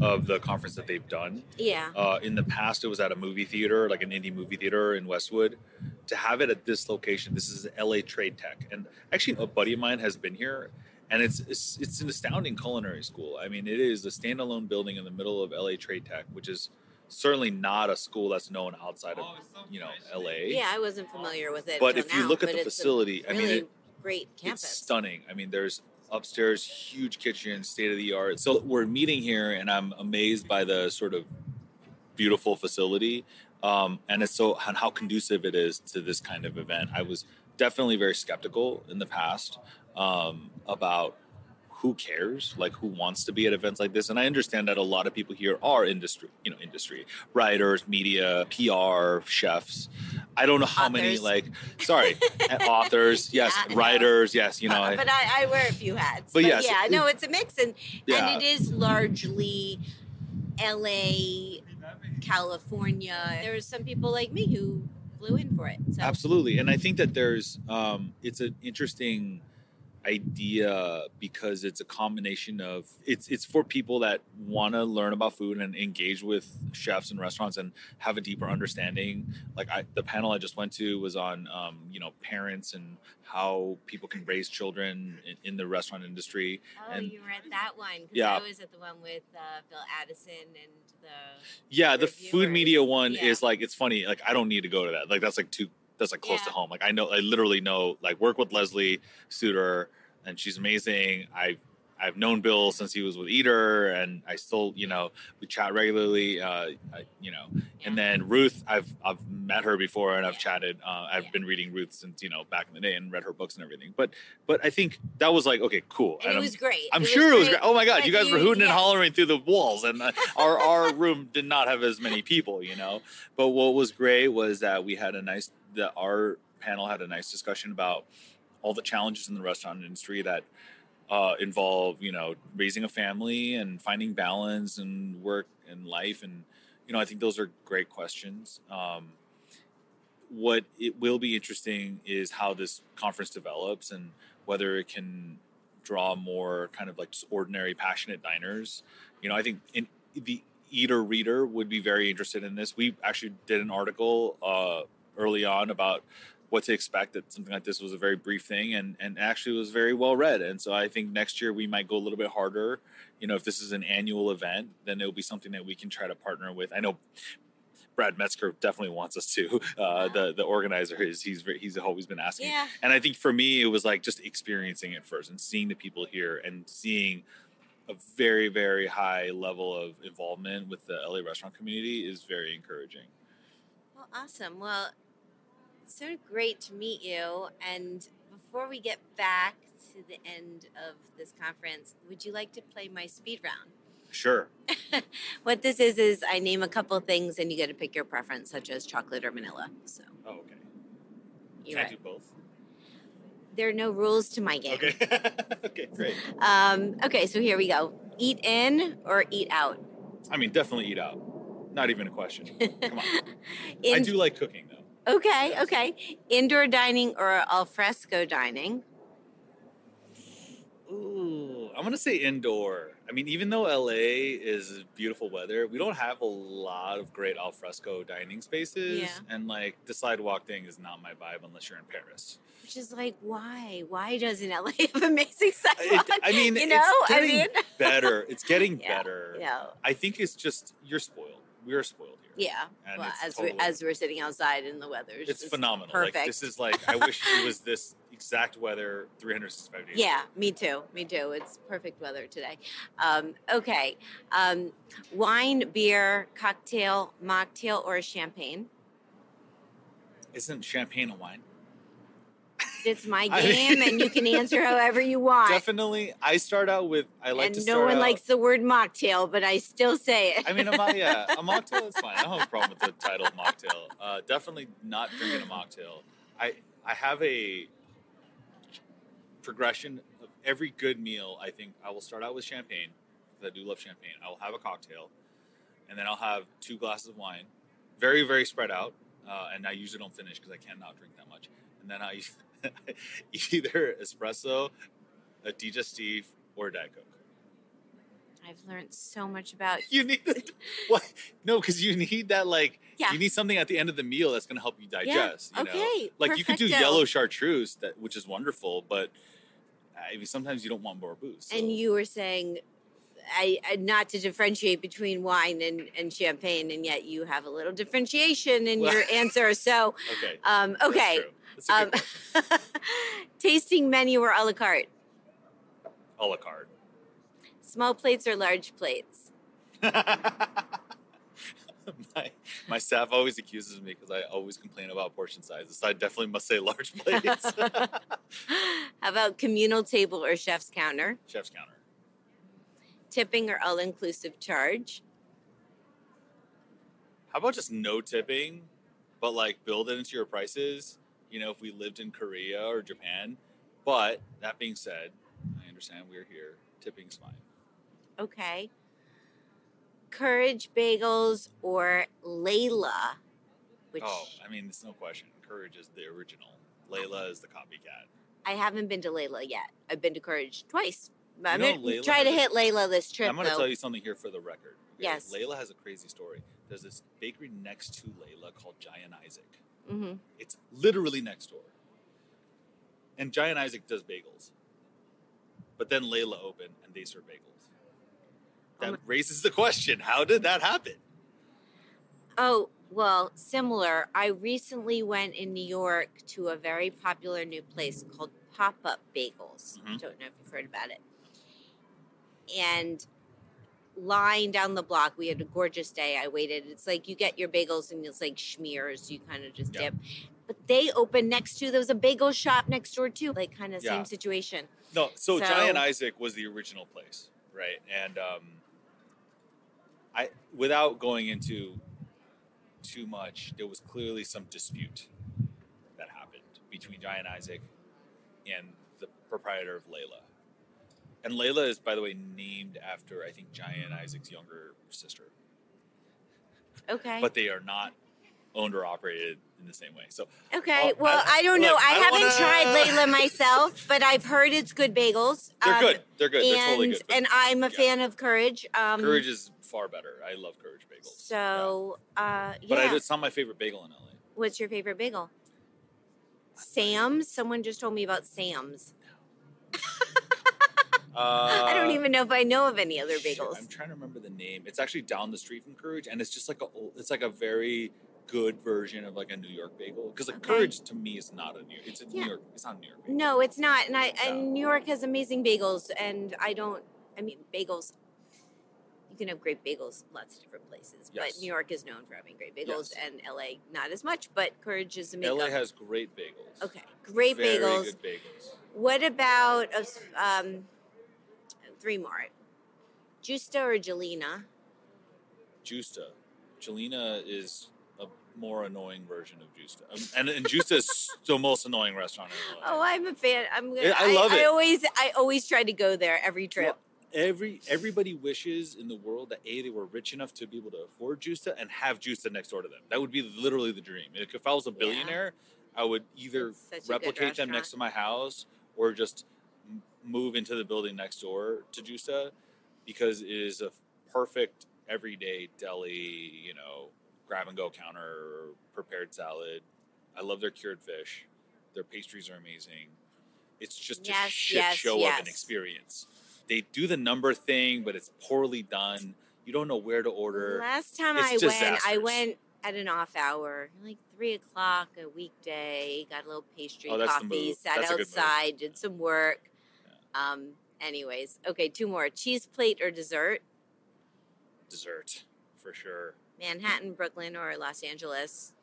of the conference that they've done. Yeah. Uh, in the past, it was at a movie theater, like an indie movie theater in Westwood. To have it at this location, this is LA Trade Tech, and actually, a buddy of mine has been here, and it's it's, it's an astounding culinary school. I mean, it is a standalone building in the middle of LA Trade Tech, which is certainly not a school that's known outside of you know LA. Yeah, I wasn't familiar with it. But until if you now, look at the it's a facility, I mean, really it, great campus. it's stunning. I mean, there's upstairs, huge kitchen, state of the art. So we're meeting here, and I'm amazed by the sort of beautiful facility, um, and it's so and how conducive it is to this kind of event. I was definitely very skeptical in the past um, about who cares like who wants to be at events like this and i understand that a lot of people here are industry you know industry writers media pr chefs i don't know how authors. many like sorry (laughs) authors yes yeah, writers yes you know uh, but I, I, wear a few hats but, but yes, yeah no it's a mix and yeah. and it is largely la california there's some people like me who flew in for it so. absolutely and i think that there's um it's an interesting idea because it's a combination of it's it's for people that want to learn about food and engage with chefs and restaurants and have a deeper understanding like I, the panel i just went to was on um, you know parents and how people can raise children in, in the restaurant industry oh and, you read that one yeah i was at the one with uh, bill addison and the yeah the food media one yeah. is like it's funny like i don't need to go to that like that's like too that's like close yeah. to home. Like I know, I literally know, like work with Lesley Suter, and she's amazing. I I've known Bill since he was with Eater, and I still, you know, we chat regularly. Uh, I, you know, yeah. and then Ruth, I've I've met her before, and I've yeah. chatted. Uh, I've yeah. been reading Ruth since you know back in the day, and read her books and everything. But but I think that was like okay, cool. And, and it was great. I'm it sure it was great. Oh my god, you guys were hooting and hollering through the walls, and uh, (laughs) our our room did not have as many people, you know. But what was great was that we had a nice that our panel had a nice discussion about all the challenges in the restaurant industry that uh, involve you know raising a family and finding balance and work and life. And you know i think those are great questions. Um, what it will be interesting is how this conference develops and whether it can draw more kind of like just ordinary passionate diners. You know i think in the eater reader would be very interested in this. We actually did an article uh, early on about what to expect that something like this was a very brief thing and and actually was very well read and so i think next year we might go a little bit harder you know if this is an annual event then it'll be something that we can try to partner with i know Brad Metzger definitely wants us to. (laughs) Uh, the the organizer is he's he's always been asking, yeah. and I think for me it was like just experiencing it first and seeing the people here and seeing a very very high level of involvement with the LA restaurant community is very encouraging. Well, awesome. Well, so great to meet you. And before we get back to the end of this conference, would you like to play my speed round? Sure. (laughs) what this is is I name a couple things and you get to pick your preference, such as chocolate or vanilla. So. Oh, okay. You Can I do both? There are no rules to my game. Okay. (laughs) okay, great. Um, okay, so here we go. Eat in or eat out? I mean, definitely eat out. Not even a question. (laughs) Come on. in- I do like cooking though. Okay, okay. Indoor dining or al fresco dining? Ooh, I'm gonna say indoor. I mean, even though LA is beautiful weather, we don't have a lot of great al fresco dining spaces. Yeah. And like the sidewalk thing is not my vibe unless you're in Paris. Which is like, why? Why doesn't LA (laughs) have amazing sidewalk? It, I mean, you know, it's getting I mean, better. It's getting (laughs) yeah, better. Yeah. I think it's just you're spoiled. We're spoiled. Yeah. And well, as totally, we as we're sitting outside in the weather, it's, it's phenomenal. Perfect. Like, this is like I wish it was (laughs) this exact weather 365 days. Yeah, me too. Me too. It's perfect weather today. Um, okay, um, wine, beer, cocktail, mocktail, or champagne? Isn't champagne a wine? It's my game, and you can answer however you (laughs) want. Definitely, I start out with I like and to. no one out, likes the word mocktail, but I still say it. I mean, a mo- (laughs) yeah, a mocktail is fine. I don't have a problem with the title mocktail. Uh, definitely not drinking a mocktail. I I have a progression of every good meal. I think I will start out with champagne because I do love champagne. I will have a cocktail, and then I'll have two glasses of wine, very very spread out. Uh, and I usually don't finish because I cannot drink that much. And then I (laughs) either espresso, a digestif, or Diet Coke. I've learned so much about you need (laughs) what? No, because you need that like yeah. you need something at the end of the meal that's going to help you digest. Yeah. You okay. Know? Like you could do yellow chartreuse, that which is wonderful, but I mean, sometimes you don't want more booze. So. And you were saying I, I, not to differentiate between wine and, and champagne, and yet you have a little differentiation in well, your (laughs) answer. So, okay, um, okay, um, (laughs) tasting menu or a la carte? A la carte. Small plates or large plates? (laughs) my my staff always accuses me because I always complain about portion sizes. So I definitely must say large (laughs) plates. How about communal table or chef's counter? Chef's counter. Tipping or all inclusive charge? How about just no tipping, but like build it into your prices? You know, if we lived in Korea or Japan. But that being said, I understand we're here. Tipping's fine. Okay. Courage Bagels or Layla? Which Oh, I mean, there's no question. Courage is the original. Layla is the copycat. I haven't been to Layla yet. I've been to Courage twice. I'm know gonna Layla try to a- hit Layla this trip I'm going to though. tell you something here for the record. Yes. Layla has a crazy story. There's this bakery next to Layla called Jyan Isaac. Hmm It's literally next door. And Jyan Isaac does bagels. But then Layla opened and they serve bagels. That Oh raises the question how did that happen? Oh, well, similar. I recently went in New York to a very popular new place called Pop Up Bagels. I Mhm. don't know if you've heard about it. And line down the block, we had a gorgeous day. I waited. It's like you get your bagels and it's like schmears. You kind of just Yeah. dip. But they opened next to there was a bagel shop next door too, like kind of Yeah. same situation. No, so, So- Jyan Isaac was the original place, right? And um, I, without going into too much, there was clearly some dispute that happened between Jyan Isaac and the proprietor of Layla. And Layla is, by the way, named after I think Jyan Isaac's younger sister, Okay. but they are not owned or operated in the same way. So Okay, well, I- I, don't know. I, I haven't wanna- tried (laughs) Layla myself, but I've heard it's good bagels. they're Um, good. They're good. They're and totally good. but and I'm a yeah. fan of Courage. Um, Courage is far better. I love Courage bagels. Yeah. So, uh, yeah. But I, it's not my favorite bagel in LA. What's your favorite bagel? Sam's. Someone just told me about Sam's. (laughs) Uh, I don't even know if I know of any other shit, bagels. I'm trying to remember the name. It's actually down the street from Courage, and it's just like a it's like a very good version of like a New York bagel. Because like Okay. Courage to me is not a New. York. It's a Yeah. New York. It's not a New York. Bagel. No, it's not. And I and New York has amazing bagels, and I don't. I mean, bagels. You can have great bagels lots of different places, Yes. but New York is known for having great bagels, Yes. and LA not as much. But Courage is a makeup. LA has great bagels. okay, great Very bagels. good bagels. What about um, three more? Gjusta or Gjelina? Gjusta, Gjelina is a more annoying version of Gjusta, Um, and and Gjusta is (laughs) the most annoying restaurant in LA. Oh, I'm a fan. I'm gonna. Yeah, I love I it. always, I always try to go there every trip. Well, every everybody wishes in the world that a they were rich enough to be able to afford Gjusta and have Gjusta next door to them. That would be literally the dream. If I was a Yeah. billionaire, I would either It's such a good replicate them next to my house or just move into the building next door to Gjusta because it is a perfect everyday deli. You know, grab and go counter, prepared salad. I love their cured fish. Their pastries are amazing. It's just a shit yes, show of an experience. They do the number thing, but it's poorly done. You don't know where to order. Last time It's I went, I went at an off hour, like three o'clock a weekday. Got a little pastry, Oh, coffee, sat That's a good move. outside, did some work. Um. Anyways, okay, two more: cheese plate or dessert. Dessert, for sure. Manhattan, Brooklyn, or Los Angeles,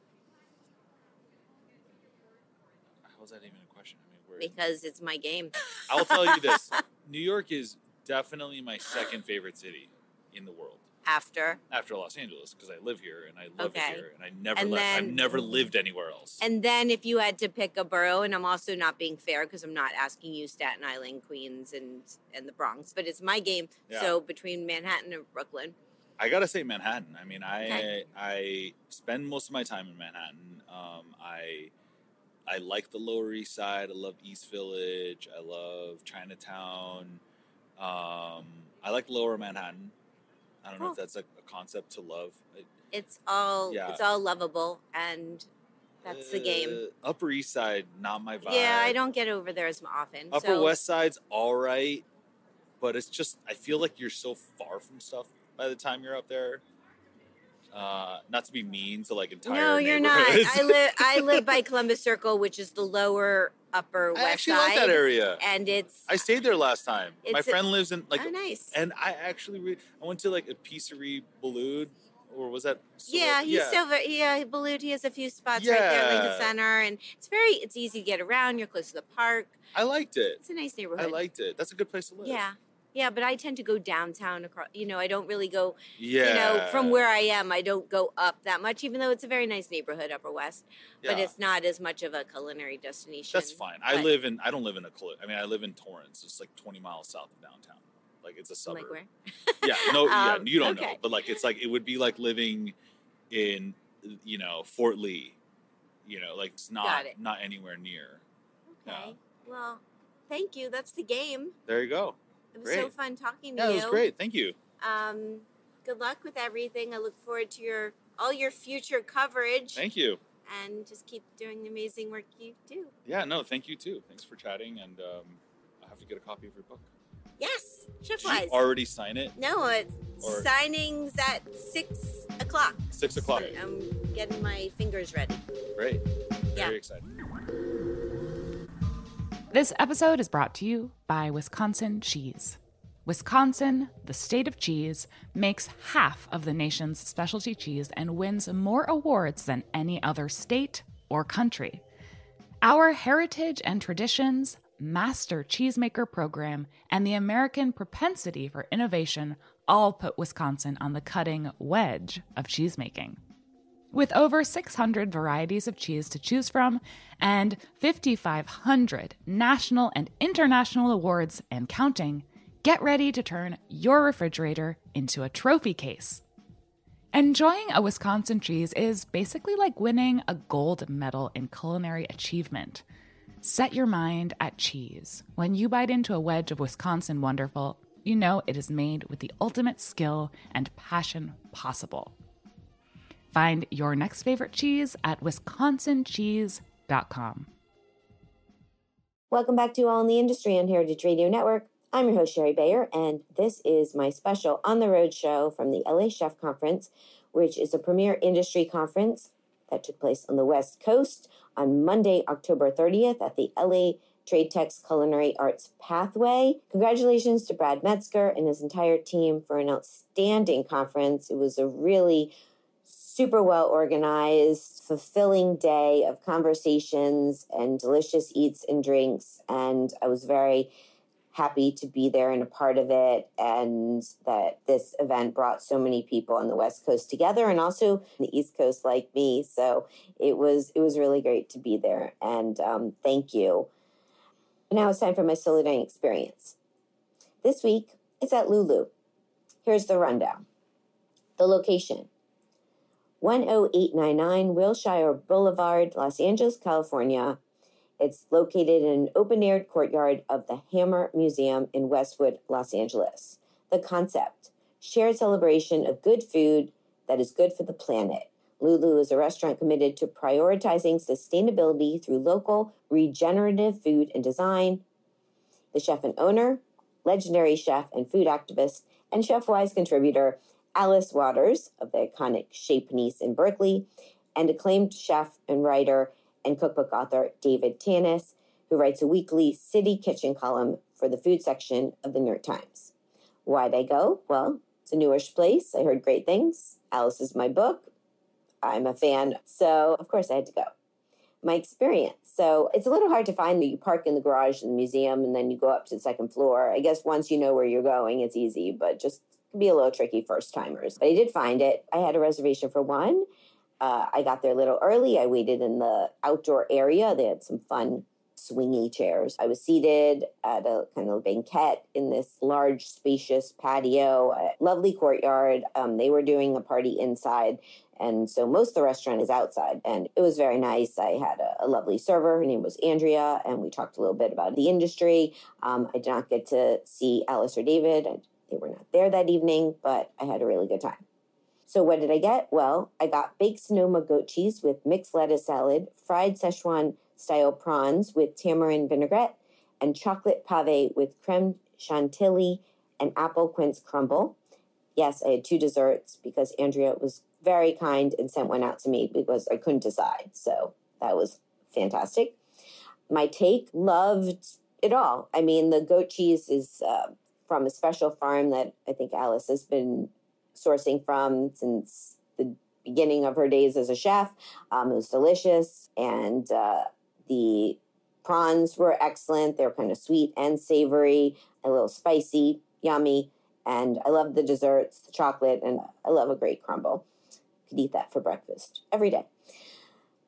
How is that even a question? I mean, where? because it's my game. I'll tell you this: (laughs) New York is definitely my second favorite city in the world After, after Los Angeles because I live here and I love Okay. it here and I never And left. I've never lived anywhere else. and then if you had to pick a borough, and I'm also not being fair because I'm not asking you Staten Island, Queens, and and the Bronx, but it's my game. Yeah. So between Manhattan and Brooklyn, I gotta say Manhattan. I mean, I Okay. I spend most of my time in Manhattan. Um, I I like the Lower East Side. I love East Village. I love Chinatown. Um, I like Lower Manhattan. I don't know if that's a, a concept to love. It's all Yeah. it's all lovable, and that's the game. Uh, Upper East Side, not my vibe. Yeah, I don't get over there as often. Upper so, West Side's all right, but it's just I feel like you're so far from stuff by the time you're up there. Uh, not to be mean to like entire. No, you're not. I live I (laughs) live by Columbus Circle, which is the lower upper I west actually side, like that area. and it's I stayed there last time. My friend lives in like, oh nice. and I actually re- I went to like a pizzeria Boulud or was that? still- Yeah, he's still very, yeah, Boulud, he has a few spots right there, Lincoln Yeah. Center, and it's very, it's easy to get around. You're close to the park. I liked it. It's a nice neighborhood. I liked it. That's a good place to live. Yeah. Yeah, but I tend to go downtown across, you know, I don't really go, Yeah. you know, from where I am, I don't go up that much, even though it's a very nice neighborhood, Upper West, but Yeah. it's not as much of a culinary destination. That's fine. I live in. I don't live in a. I mean, I live in Torrance. It's like 20 miles south of downtown. Like it's a suburb. Like where? Yeah. No. (laughs) yeah. Um, You don't know. okay. But like, it's like it would be like living in, you know, Fort Lee. You know, like it's not it. not anywhere near. Okay. Yeah. Well, thank you. That's the game. There you go. It was so fun talking to Yeah, you. it was great. Thank you. Um, good luck with everything. I look forward to your all your future coverage. Thank you. And just keep doing the amazing work you do. Yeah. No. Thank you too. Thanks for chatting, and um, I have to get a copy of your book. Yes, Did Chef you already sign it? No, it's Or- signings at six o'clock. Six o'clock. I'm getting my fingers ready. Great. Yeah. Very excited. This episode is brought to you by Wisconsin Cheese. Wisconsin, the state of cheese, makes half of the nation's specialty cheese and wins more awards than any other state or country. Our heritage and traditions, master cheesemaker program, and the American propensity for innovation all put Wisconsin on the cutting wedge of cheesemaking. With over 600 varieties of cheese to choose from and 5,500 national and international awards and counting, get ready to turn your refrigerator into a trophy case. Enjoying a Wisconsin cheese is basically like winning a gold medal in culinary achievement. Set your mind at cheese. When you bite into a wedge of Wisconsin Wonderful, you know it is made with the ultimate skill and passion possible. Find your next favorite cheese at wisconsincheese.com. Welcome back to All in the Industry on Heritage Radio Network. I'm your host, Shari Bayer, and this is my special on the road show from the LA Chef Conference, which is a premier industry conference that took place on the West Coast on Monday, October 30th at the LA Trade Tech's Culinary Arts Pathway. Congratulations to Brad Metzger and his entire team for an outstanding conference. It was a really super well organized, fulfilling day of conversations and delicious eats and drinks. And I was very happy to be there and a part of it and that this event brought so many people on the west coast together and also the east coast like me. So it was it was really great to be there and um, thank you. Now it's time for my solo dining experience. This week it's at lulu. Here's the rundown. The location 10899 Wilshire Boulevard, Los Angeles, California. It's located in an open air courtyard of the Hammer Museum in Westwood, Los Angeles. The concept shared celebration of good food that is good for the planet. Lulu is a restaurant committed to prioritizing sustainability through local, regenerative food and design. The chef and owner, legendary chef and food activist, and Chefwise contributor Alice Waters of the iconic Chez Panisse in Berkeley, and acclaimed chef and writer and cookbook author David Tanis, who writes a weekly city kitchen column for the food section of the New York Times. Why'd I go? Well, it's a newish place. I heard great things. Alice is my book. I'm a fan. So, of course, I had to go. My experience. So, it's a little hard to find that you park in the garage in the museum and then you go up to the second floor. I guess once you know where you're going, it's easy, but just be a little tricky first timers. But I did find it. I had a reservation for one. Uh, I got there a little early. I waited in the outdoor area. They had some fun swingy chairs. I was seated at a kind of banquette in this large, spacious patio, a lovely courtyard. Um, they were doing a party inside. And so most of the restaurant is outside. And it was very nice. I had a, a lovely server. Her name was Andrea. And we talked a little bit about the industry. Um, I did not get to see Alice or David. I, they were not there that evening, but I had a really good time. So what did I get? Well, I got baked Sonoma goat cheese with mixed lettuce salad, fried Szechuan style prawns with tamarind vinaigrette, and chocolate pave with creme chantilly and apple quince crumble. Yes, I had two desserts because Andrea was very kind and sent one out to me because I couldn't decide. So that was fantastic. My take loved it all. I mean, the goat cheese is uh, from a special farm that I think Alice has been sourcing from since the beginning of her days as a chef. Um, it was delicious, and uh, the prawns were excellent. They were kind of sweet and savory, a little spicy, yummy. And I love the desserts, the chocolate, and I love a great crumble. Could eat that for breakfast every day.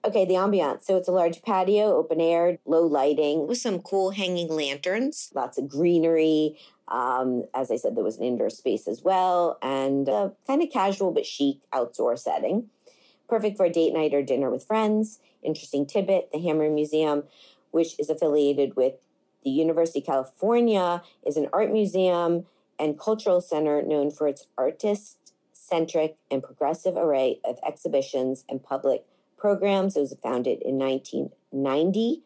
Okay, the ambiance. So it's a large patio, open air, low lighting, with some cool hanging lanterns, lots of greenery. Um, as I said, there was an indoor space as well, and a kind of casual but chic outdoor setting. Perfect for a date night or dinner with friends. Interesting tidbit the Hammer Museum, which is affiliated with the University of California, is an art museum and cultural center known for its artist centric and progressive array of exhibitions and public programs. It was founded in 1990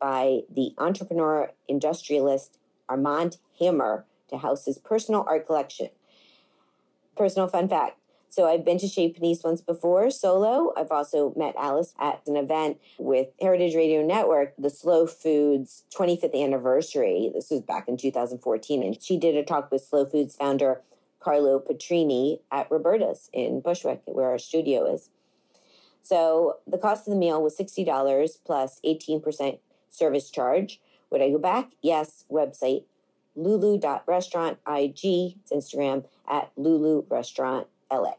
by the entrepreneur industrialist Armand Hammer to house his personal art collection. Personal fun fact. So I've been to Chez Panisse once before solo. I've also met Alice at an event with Heritage Radio Network, the Slow Foods 25th anniversary. This was back in 2014. And she did a talk with Slow Foods founder Carlo Petrini at Roberta's in Bushwick, where our studio is. So the cost of the meal was $60 plus 18% service charge. Would I go back? Yes. Website lulu.restaurant IG, it's Instagram at Lulu Restaurant LA.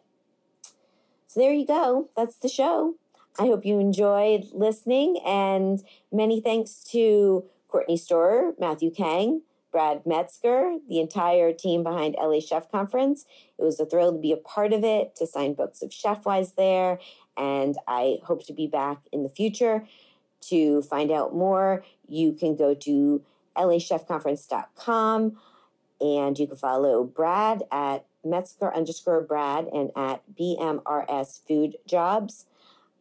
So there you go. That's the show. I hope you enjoyed listening and many thanks to Courtney Storer, Matthew Kang, Brad Metzger, the entire team behind LA Chef Conference. It was a thrill to be a part of it, to sign books of ChefWise there, and I hope to be back in the future. To find out more, you can go to lachefconference.com and you can follow Brad at Metzger underscore Brad and at BMRS Food Jobs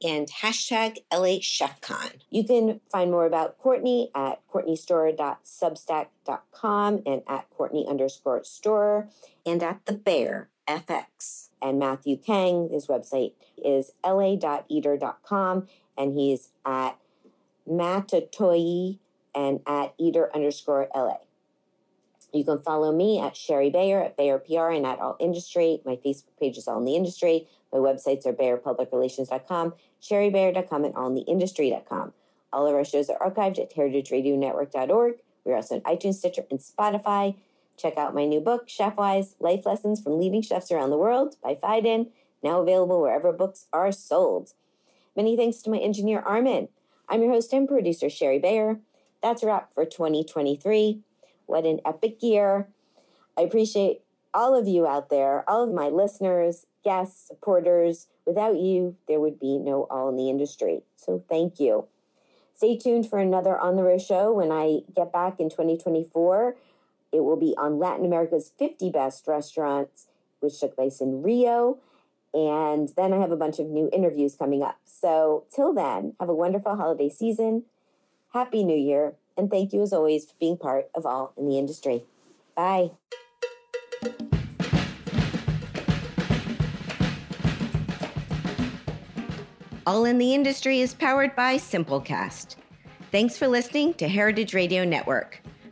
and hashtag LA ChefCon. You can find more about Courtney at courtneystorer.substack.com and at Courtney underscore store and at The Bear FX. And Matthew Kang, his website is la.eater.com and he's at mattatouille and at eater underscore LA. You can follow me at Shari Bayer at Bayer PR and at All Industry. My Facebook page is All in the Industry. My websites are BayerPublicRelations.com, ShariBayer.com, and AllInTheIndustry.com. All of our shows are archived at heritageradionetwork.org. We're also on iTunes, Stitcher, and Spotify. Check out my new book, ChefWise Life Lessons from Leading Chefs Around the World by Phaidon, now available wherever books are sold. Many thanks to my engineer, Armin. I'm your host and producer, Shari Bayer. That's a wrap for 2023. What an epic year. I appreciate all of you out there, all of my listeners, guests, supporters. Without you, there would be no All in the Industry. So thank you. Stay tuned for another On the Road show when I get back in 2024. It will be on Latin America's 50 best restaurants, which took place in Rio. And then I have a bunch of new interviews coming up. So till then, have a wonderful holiday season. Happy New Year. And thank you as always for being part of All in the Industry. Bye. All in the Industry is powered by Simplecast. Thanks for listening to Heritage Radio Network,